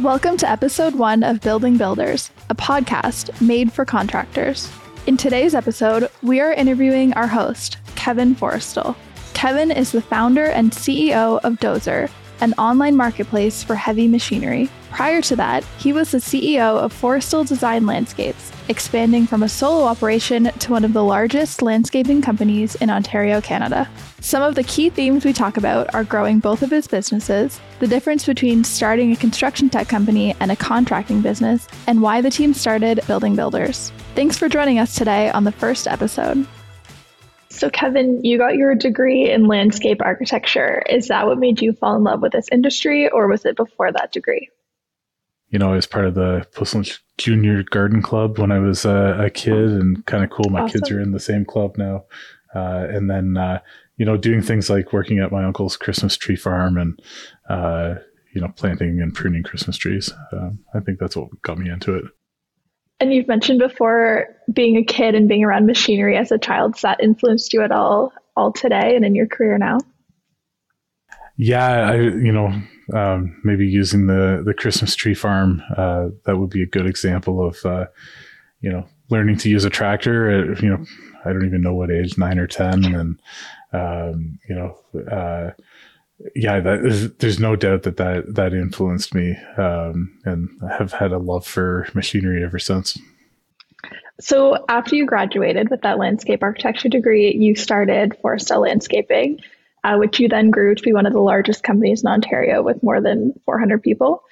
Welcome to episode one of Building Builders, a podcast made for contractors. In today's episode, we are interviewing our host, Kevin Forestell. Kevin is the founder and CEO of DOZR, an online marketplace for heavy machinery. Prior to that, he was the CEO of Forestell Design Landscapes, expanding from a solo operation to one of the largest landscaping companies in Ontario, Canada. Some of the key themes we talk about are growing both of his businesses, the difference between starting a construction tech company and a contracting business, and why the team started Building Builders. Thanks for joining us today on the first episode. So, Kevin, you got your degree in landscape architecture. Is that what made you fall in love with this industry, or was it before that degree? you know, I was part of the Postal Junior Garden Club when I was uh, a kid, and kind of cool. My awesome. kids are in the same club now, uh, and then uh, you know, doing things like working at my uncle's Christmas tree farm and uh, you know, planting and pruning Christmas trees. Um, I think that's what got me into it. And you've mentioned before being a kid and being around machinery as a child. Does that influenced you at all, all today and in your career now? Yeah, I you know um, maybe using the the Christmas tree farm. Uh, that would be a good example of uh, you know learning to use a tractor. At, you know, I don't even know what age, nine or ten, and um, you know, uh, yeah, that is, there's no doubt that that that influenced me, um, and I have had a love for machinery ever since. So after you graduated with that landscape architecture degree, you started Forestell Landscaping uh, which you then grew to be one of the largest companies in Ontario with more than 400 people.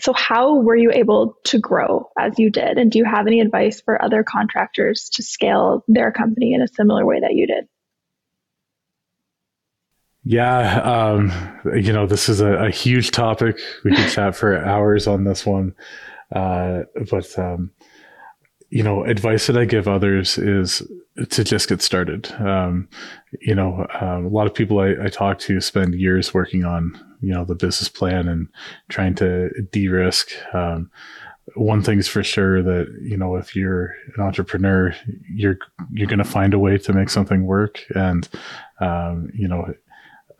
So, how were you able to grow as you did? And do you have any advice for other contractors to scale their company in a similar way that you did? Yeah, um, you know, this is a, a, huge topic. We could chat for hours on this one. Uh, but, um, you know, advice that I give others is to just get started. Um, you know, um, a lot of people I, I, talk to spend years working on, you know, the business plan and trying to de-risk. Um, one thing's for sure that you know, if you're an entrepreneur, you're you're going to find a way to make something work. And um, you know,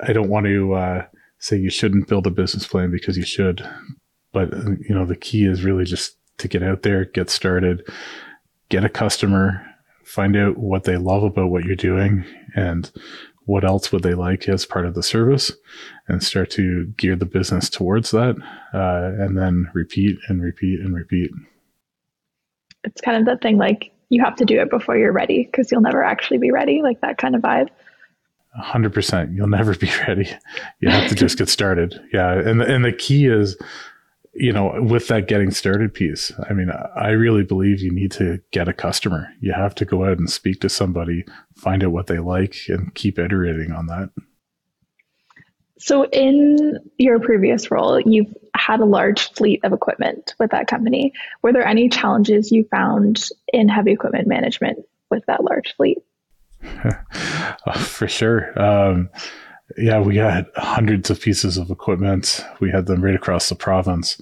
I don't want to uh, say you shouldn't build a business plan because you should, but you know, the key is really just to get out there, get started, get a customer find out what they love about what you're doing and what else would they like as part of the service and start to gear the business towards that uh, and then repeat and repeat and repeat. It's kind of that thing like you have to do it before you're ready because you'll never actually be ready like that kind of vibe 100% you'll never be ready you have to just get started yeah and and the key is you know, with that getting started piece, I mean, I really believe you need to get a customer. You have to go out and speak to somebody, find out what they like, and keep iterating on that. So, in your previous role, you've had a large fleet of equipment with that company. Were there any challenges you found in heavy equipment management with that large fleet? Oh, for sure. Um, yeah, we had hundreds of pieces of equipment. We had them right across the province.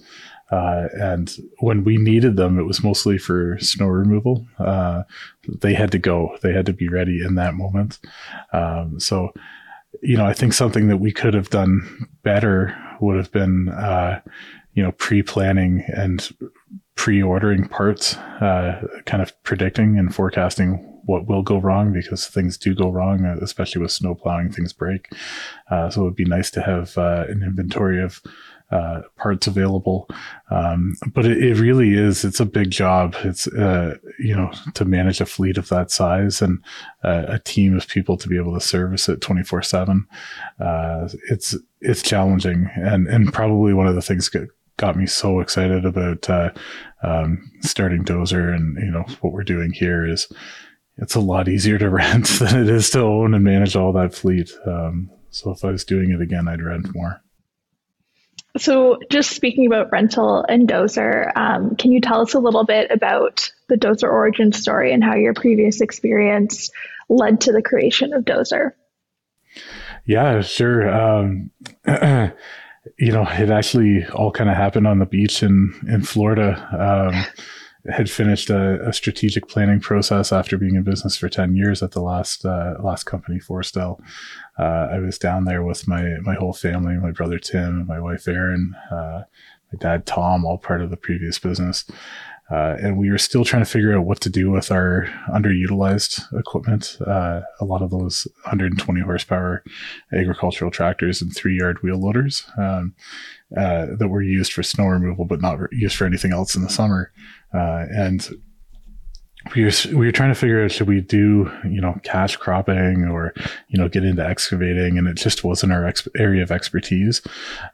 Uh, and when we needed them, it was mostly for snow removal. Uh, they had to go, they had to be ready in that moment. Um, so, you know, I think something that we could have done better would have been, uh, you know, pre planning and pre ordering parts, uh, kind of predicting and forecasting what will go wrong because things do go wrong, uh, especially with snow plowing, things break. Uh, so it would be nice to have uh, an inventory of uh, parts available. Um, but it, it, really is, it's a big job. It's, uh, you know, to manage a fleet of that size and uh, a team of people to be able to service it 24 seven. It's, it's challenging and, and probably one of the things that got me so excited about, um, starting DOZR and, you know, what we're doing here is, it's a lot easier to rent than it is to own and manage all that fleet. Um, so if I was doing it again, I'd rent more. So, just speaking about rental and DOZR, um, can you tell us a little bit about the DOZR origin story and how your previous experience led to the creation of DOZR? Yeah, sure. Um, you know, it actually all kind of happened on the beach in in Florida. Um, had finished a, a, strategic planning process after being in business for 10 years at the last uh, last company Forestell. Uh, I was down there with my my whole family, my brother Tim, my wife Erin, uh, my dad Tom, all part of the previous business. Uh, and we were still trying to figure out what to do with our underutilized equipment. Uh, a lot of those 120 horsepower agricultural tractors and three yard wheel loaders um, uh, that were used for snow removal, but not used for anything else in the summer. Uh, and we were, we were trying to figure out should we do you know cash cropping or you know get into excavating, and it just wasn't our ex- area of expertise.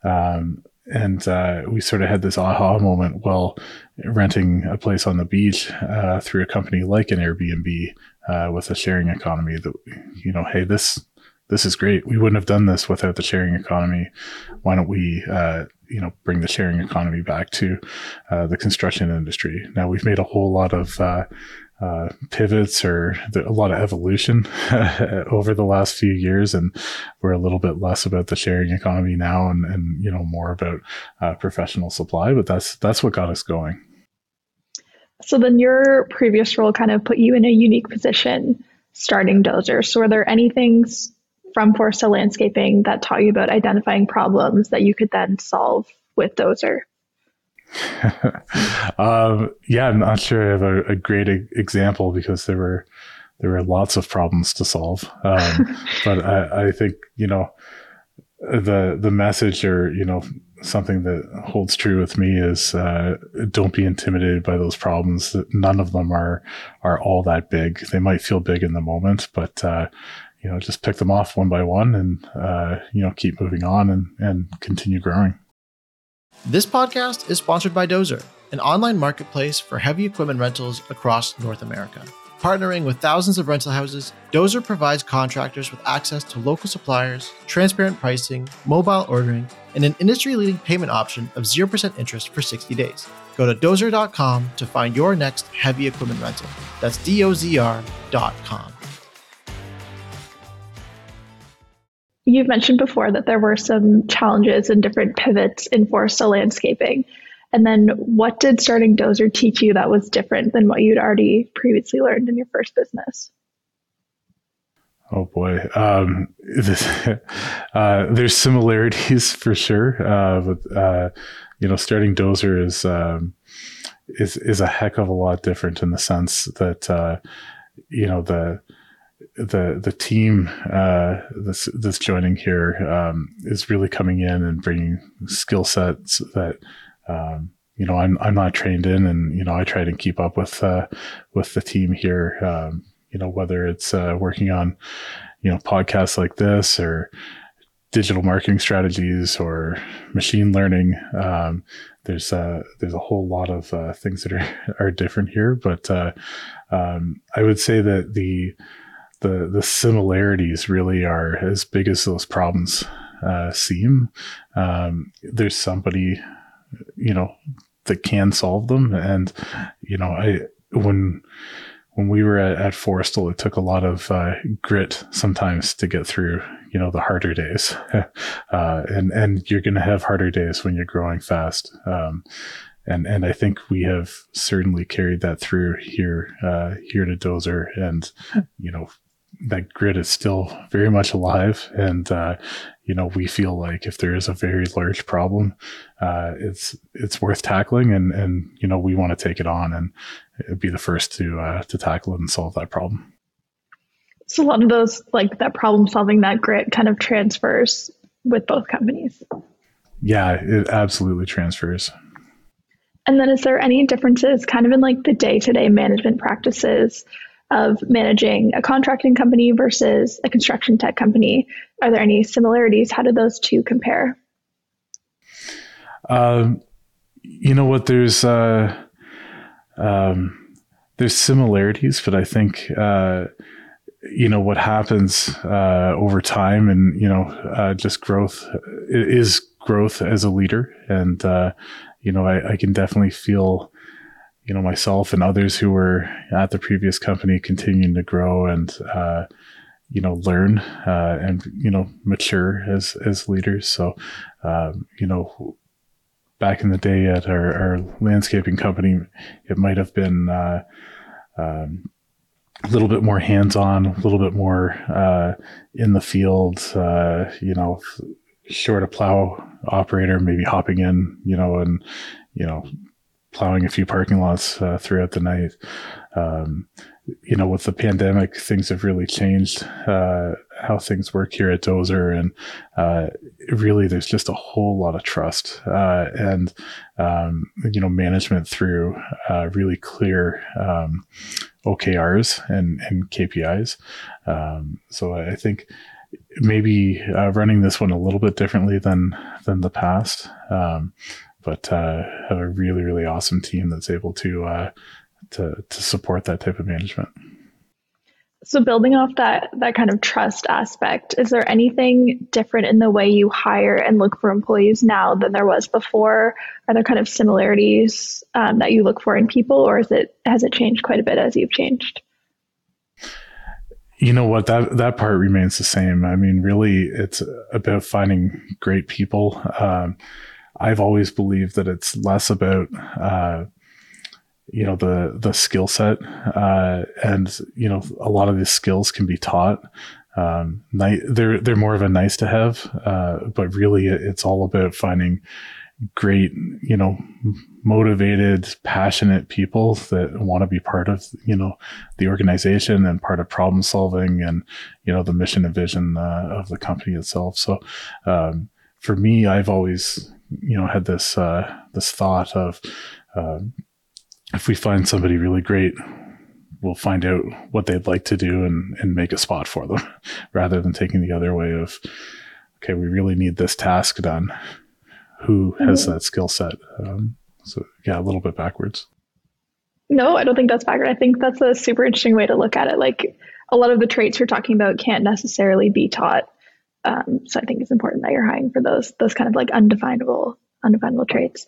Um, and uh, we sort of had this aha moment while renting a place on the beach uh, through a company like an Airbnb uh, with a sharing economy. That you know, hey, this this is great. We wouldn't have done this without the sharing economy. Why don't we, uh, you know, bring the sharing economy back to uh, the construction industry? Now we've made a whole lot of uh, uh, pivots or the, a lot of evolution over the last few years, and we're a little bit less about the sharing economy now, and, and you know more about uh, professional supply. But that's that's what got us going. So then, your previous role kind of put you in a unique position starting DOZR. So, are there any things from Forestell Landscaping that taught you about identifying problems that you could then solve with DOZR? um, yeah, I'm not sure I have a, a, great example because there were there were lots of problems to solve. Um, but I, I, think you know the the message or you know something that holds true with me is uh, don't be intimidated by those problems. None of them are are all that big. They might feel big in the moment, but uh, you know just pick them off one by one and uh, you know keep moving on and and continue growing. This podcast is sponsored by DOZR, an online marketplace for heavy equipment rentals across North America. Partnering with thousands of rental houses, DOZR provides contractors with access to local suppliers, transparent pricing, mobile ordering, and an industry leading payment option of 0% interest for 60 days. Go to dozer.com to find your next heavy equipment rental. That's D O Z R.com. You've mentioned before that there were some challenges and different pivots in Forestell landscaping. And then what did starting DOZR teach you that was different than what you'd already previously learned in your first business? Oh boy, um, this, uh, there's similarities for sure. Uh, but uh, you know, starting DOZR is um, is is a heck of a lot different in the sense that uh, you know the the the team uh, that's that's joining here um, is really coming in and bringing skill sets that um, you know I'm I'm not trained in, and you know I try to keep up with uh, with the team here. Um, you know whether it's uh, working on you know podcasts like this or digital marketing strategies or machine learning. Um, there's a there's a whole lot of uh, things that are are different here, but uh, um, I would say that the the the similarities really are as big as those problems uh, seem. Um, there's somebody, you know, that can solve them, and you know, I when when we were at, at it took a lot of uh, grit sometimes to get through, you know, the harder days. uh, and and you're going to have harder days when you're growing fast. Um, and and I think we have certainly carried that through here uh, here to DOZR, and you know, that grid is still very much alive. And uh, you know we feel like if there is a very large problem uh, it's it's worth tackling and and you know we want to take it on and be the first to uh, to tackle it and solve that problem. So a lot of those like that problem solving that grit kind of transfers with both companies. Yeah it absolutely transfers. And then is there any differences kind of in like the day-to-day management practices of managing a contracting company versus a construction tech company? Are there any similarities? How do those two compare? Um, you know what? There's uh, um, there's similarities, but I think uh, you know what happens uh, over time, and you know, uh, just growth is growth as a leader, and uh, you know, I, I can definitely feel you know myself and others who were at the previous company continuing to grow and uh, you know learn uh, and you know mature as as leaders so um, you know back in the day at our, our landscaping company, it might have been uh, um, a little bit more hands-on, a little bit more uh, in the field. Uh, you know, short a plow operator, maybe hopping in, you know, and you know, plowing a few parking lots uh, throughout the night. Um, you know, with the pandemic, things have really changed uh, how things work here at DOZR, and uh, really, there's just a whole lot of trust uh, and um, you know management through uh, really clear um, OKRs and and KPIs. Um, so I think maybe uh, running this one a little bit differently than than the past, um, but uh, have a really really awesome team that's able to to to support that type of management. So building off that that kind of trust aspect, is there anything different in the way you hire and look for employees now than there was before? Are there kind of similarities um, that you look for in people, or is it has it changed quite a bit as you've changed? You know what that that part remains the same. I mean, really, it's about finding great people. Um, I've always believed that it's less about uh, you know the the skill set uh, and you know a lot of these skills can be taught. Um, they're they're more of a nice to have uh, but really it's all about finding great you know motivated passionate people that want to be part of you know the organization and part of problem solving and you know the mission and vision uh, of the company itself. So um, for me i've always you know had this uh, this thought of um, if we find somebody really great, we'll find out what they'd like to do and, and make a spot for them rather than taking the other way of, okay, we really need this task done. Who has mm-hmm. that skill set? Um, so, yeah, a little bit backwards. No, I don't think that's backward. I think that's a super interesting way to look at it. Like a lot of the traits you're talking about can't necessarily be taught. Um, so I think it's important that you're hiring for those those kind of like undefinable undefinable traits.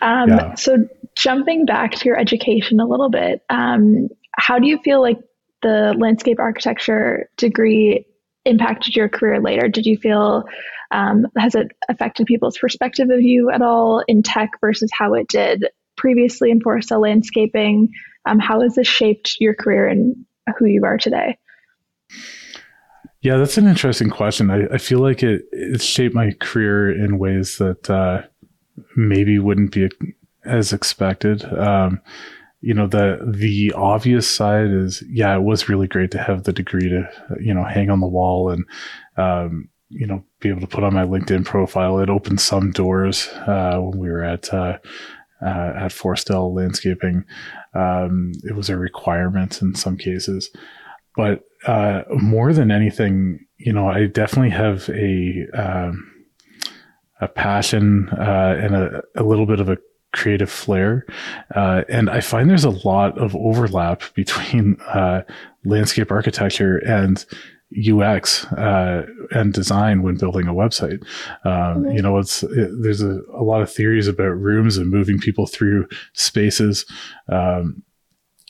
Um, yeah. So jumping back to your education a little bit, um, how do you feel like the landscape architecture degree impacted your career later? Did you feel um, has it affected people's perspective of you at all in tech versus how it did previously in Forestell landscaping? Um, how has this shaped your career and who you are today? Yeah, that's an interesting question. I, I feel like it, it shaped my career in ways that uh, maybe wouldn't be as expected. Um, you know, the the obvious side is, yeah, it was really great to have the degree to, you know, hang on the wall and, um, you know, be able to put on my LinkedIn profile. It opened some doors uh, when we were at uh, uh, at Forestell Landscaping. Um, it was a requirement in some cases, but uh, more than anything, you know, I definitely have a um, a passion uh, and a, a little bit of a creative flair. Uh, and I find there's a lot of overlap between uh, landscape architecture and UX uh, and design when building a website. Um, mm-hmm. You know, it's it, there's a, a, lot of theories about rooms and moving people through spaces. Um,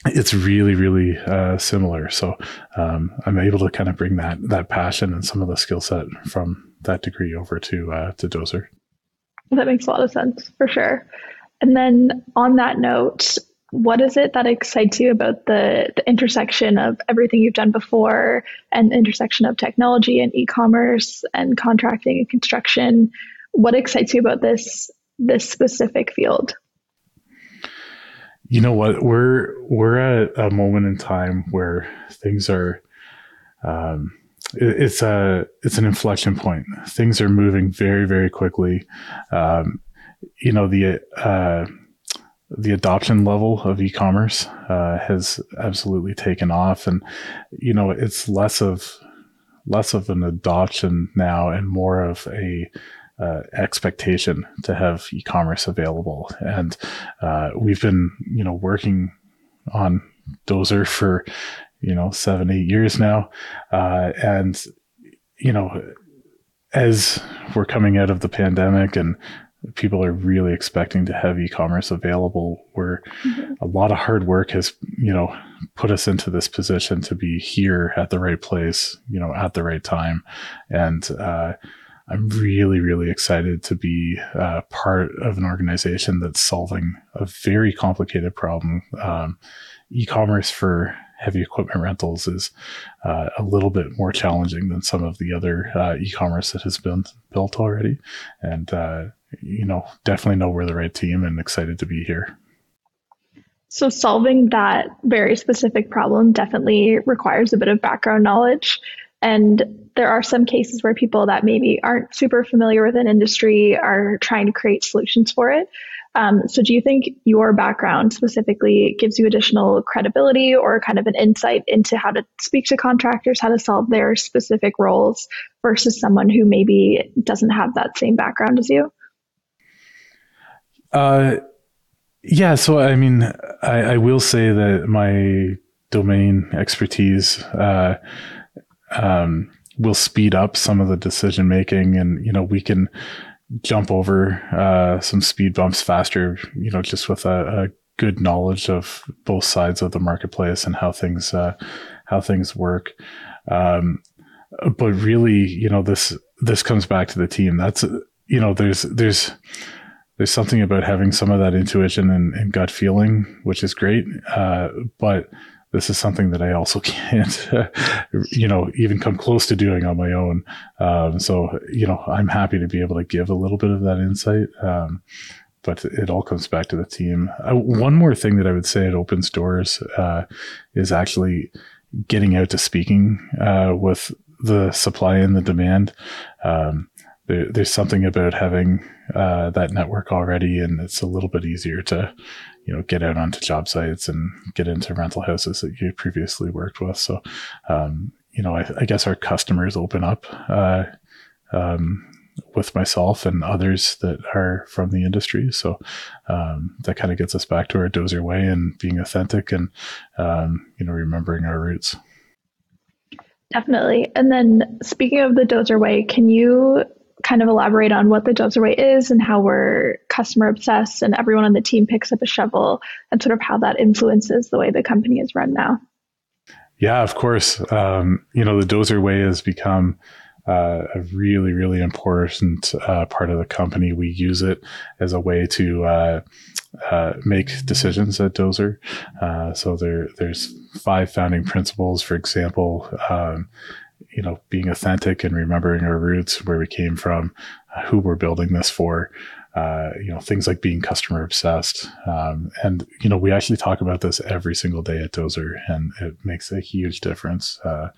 it's really, really uh, similar. So um, I'm able to kind of bring that that passion and some of the skill set from that degree over to uh, to DOZR. That makes a lot of sense for sure. And then on that note, what is it that excites you about the, the intersection of everything you've done before and the intersection of technology and e-commerce and contracting and construction? What excites you about this this specific field? You know what? We're we're at a moment in time where things are um, it's a it's an inflection point. Things are moving very very quickly. Um, you know the uh, the adoption level of e-commerce uh, has absolutely taken off, and you know it's less of less of an adoption now and more of a uh, expectation to have e-commerce available. And uh, we've been you know working on DOZR for you know, seven, eight years now. Uh, and, you know, as we're coming out of the pandemic and people are really expecting to have e-commerce available where mm-hmm. a lot of hard work has you know put us into this position to be here at the right place you know at the right time and uh, I'm really, really excited to be uh, part of an organization that's solving a very complicated problem. Um, e-commerce for heavy equipment rentals is uh, a little bit more challenging than some of the other uh, e-commerce that has been built already. And uh, you know, definitely know we're the right team and excited to be here. So, solving that very specific problem definitely requires a bit of background knowledge. And there are some cases where people that maybe aren't super familiar with an industry are trying to create solutions for it. Um, so, do you think your background specifically gives you additional credibility or kind of an insight into how to speak to contractors, how to solve their specific roles versus someone who maybe doesn't have that same background as you? Uh, yeah. So, I mean, I, I will say that my domain expertise uh, um, will speed up some of the decision making, and you know, we can jump over uh, some speed bumps faster. You know, just with a, a, good knowledge of both sides of the marketplace and how things uh, how things work. Um, but really, you know, this this comes back to the team. That's you know, there's there's there's something about having some of that intuition and, and gut feeling, which is great. Uh, but this is something that I also can't, you know, even come close to doing on my own. Um, so, you know, I'm happy to be able to give a little bit of that insight. Um, but it all comes back to the team. Uh, one more thing that I would say it opens doors uh, is actually getting out to speaking uh, with the supply and the demand. Um, there, there's something about having uh, that network already, and it's a little bit easier to, you know, get out onto job sites and get into rental houses that you previously worked with. So, um, you know, I, I, guess our customers open up uh, um, with myself and others that are from the industry. So um, that kind of gets us back to our DOZR way and being authentic and um, you know remembering our roots. Definitely. And then speaking of the DOZR way, can you kind of elaborate on what the DOZR Way is and how we're customer obsessed and everyone on the team picks up a shovel and sort of how that influences the way the company is run now. Yeah, of course. Um, you know, the DOZR Way has become uh, a really, really important uh, part of the company. We use it as a way to uh, uh make decisions at DOZR. Uh, so there, there's five founding principles. For example, um, you know, being authentic and remembering our roots, where we came from, uh, who we're building this for. Uh, you know, things like being customer obsessed. Um, and, you know, we actually talk about this every single day at DOZR and it makes a huge difference. Uh,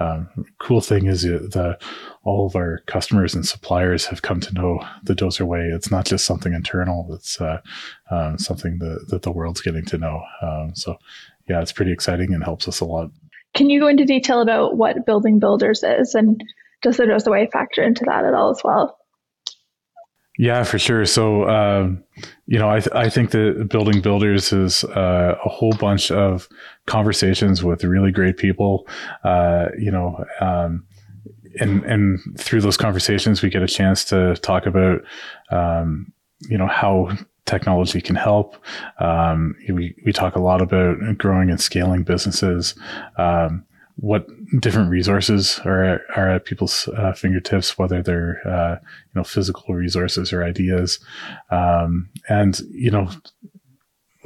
um, cool thing is the, all of our customers and suppliers have come to know the DOZR way. It's not just something internal. It's, uh, um, something that, that the world's getting to know. Um, so yeah, it's pretty exciting and helps us a lot. Can you go into detail about what building builders is and does the DOZR Way factor into that at all as well? Yeah, for sure. So, um, you know, I, th- I think that building builders is uh, a whole bunch of conversations with really great people. Uh, you know, um, and and through those conversations, we get a chance to talk about, um, you know, how technology can help. Um, we, we talk a lot about growing and scaling businesses. Um, what different resources are, are at people's uh, fingertips, whether they're uh, you know physical resources or ideas, um, and you know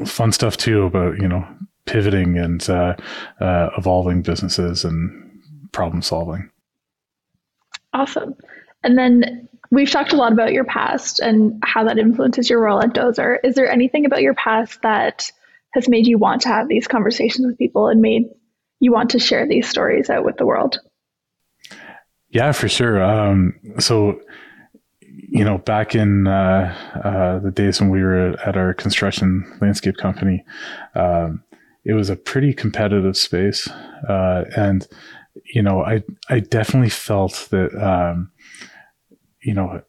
fun stuff too about you know pivoting and uh, uh evolving businesses and problem solving. Awesome. And then We've talked a lot about your past and how that influences your role at DOZR. Is there anything about your past that has made you want to have these conversations with people and made you want to share these stories out with the world? Yeah, for sure. Um, so, you know, back in uh, uh, the days when we were at our construction landscape company, um, it was a pretty competitive space, uh, and you know, I I definitely felt that um, you know,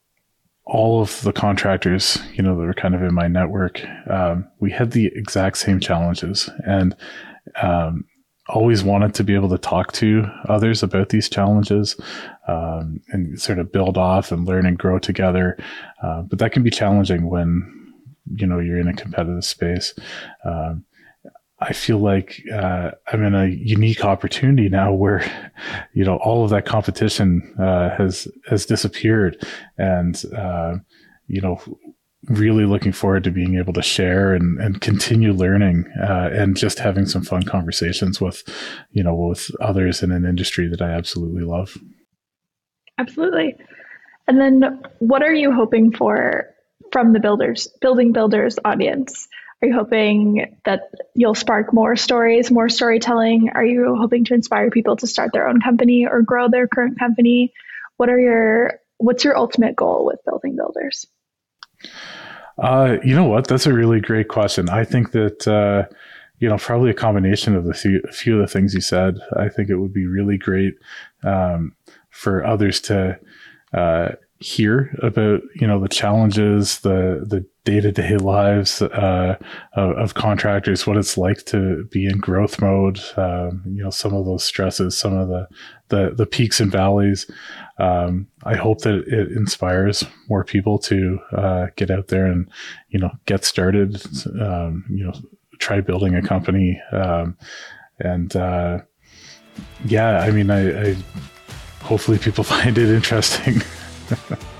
all of the contractors, you know, that are kind of in my network, um, we had the exact same challenges and um, always wanted to be able to talk to others about these challenges um, and sort of build off and learn and grow together. Uh, but that can be challenging when, you know, you're in a competitive space. Um, I feel like uh, I'm in a unique opportunity now where, you know, all of that competition uh, has has disappeared, and uh, you know, really looking forward to being able to share and, and continue learning uh, and just having some fun conversations with, you know, with others in an industry that I absolutely love. Absolutely. And then, what are you hoping for from the builders, building builders audience? Are you hoping that you'll spark more stories, more storytelling? Are you hoping to inspire people to start their own company or grow their current company? What are your what's your ultimate goal with building builders? Uh, you know what? That's a really great question. I think that uh, you know probably a combination of the few, few of the things you said. I think it would be really great um, for others to uh, hear about you know the challenges, the the day to day lives uh, of, of, contractors, what it's like to be in growth mode. Um, you know, some of those stresses, some of the the, the peaks and valleys. Um, I hope that it inspires more people to uh, get out there and you know get started. Um, you know, try building a company, um, and uh, yeah, I mean, I, I hopefully people find it interesting.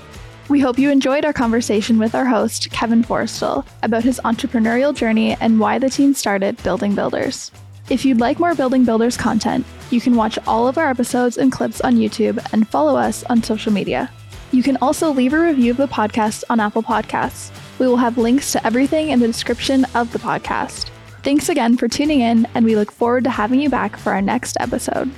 We hope you enjoyed our conversation with our host, Kevin Forestell, about his entrepreneurial journey and why the team started Building Builders. If you'd like more Building Builders content, you can watch all of our episodes and clips on YouTube and follow us on social media. You can also leave a review of the podcast on Apple Podcasts. We will have links to everything in the description of the podcast. Thanks again for tuning in, and we look forward to having you back for our next episode.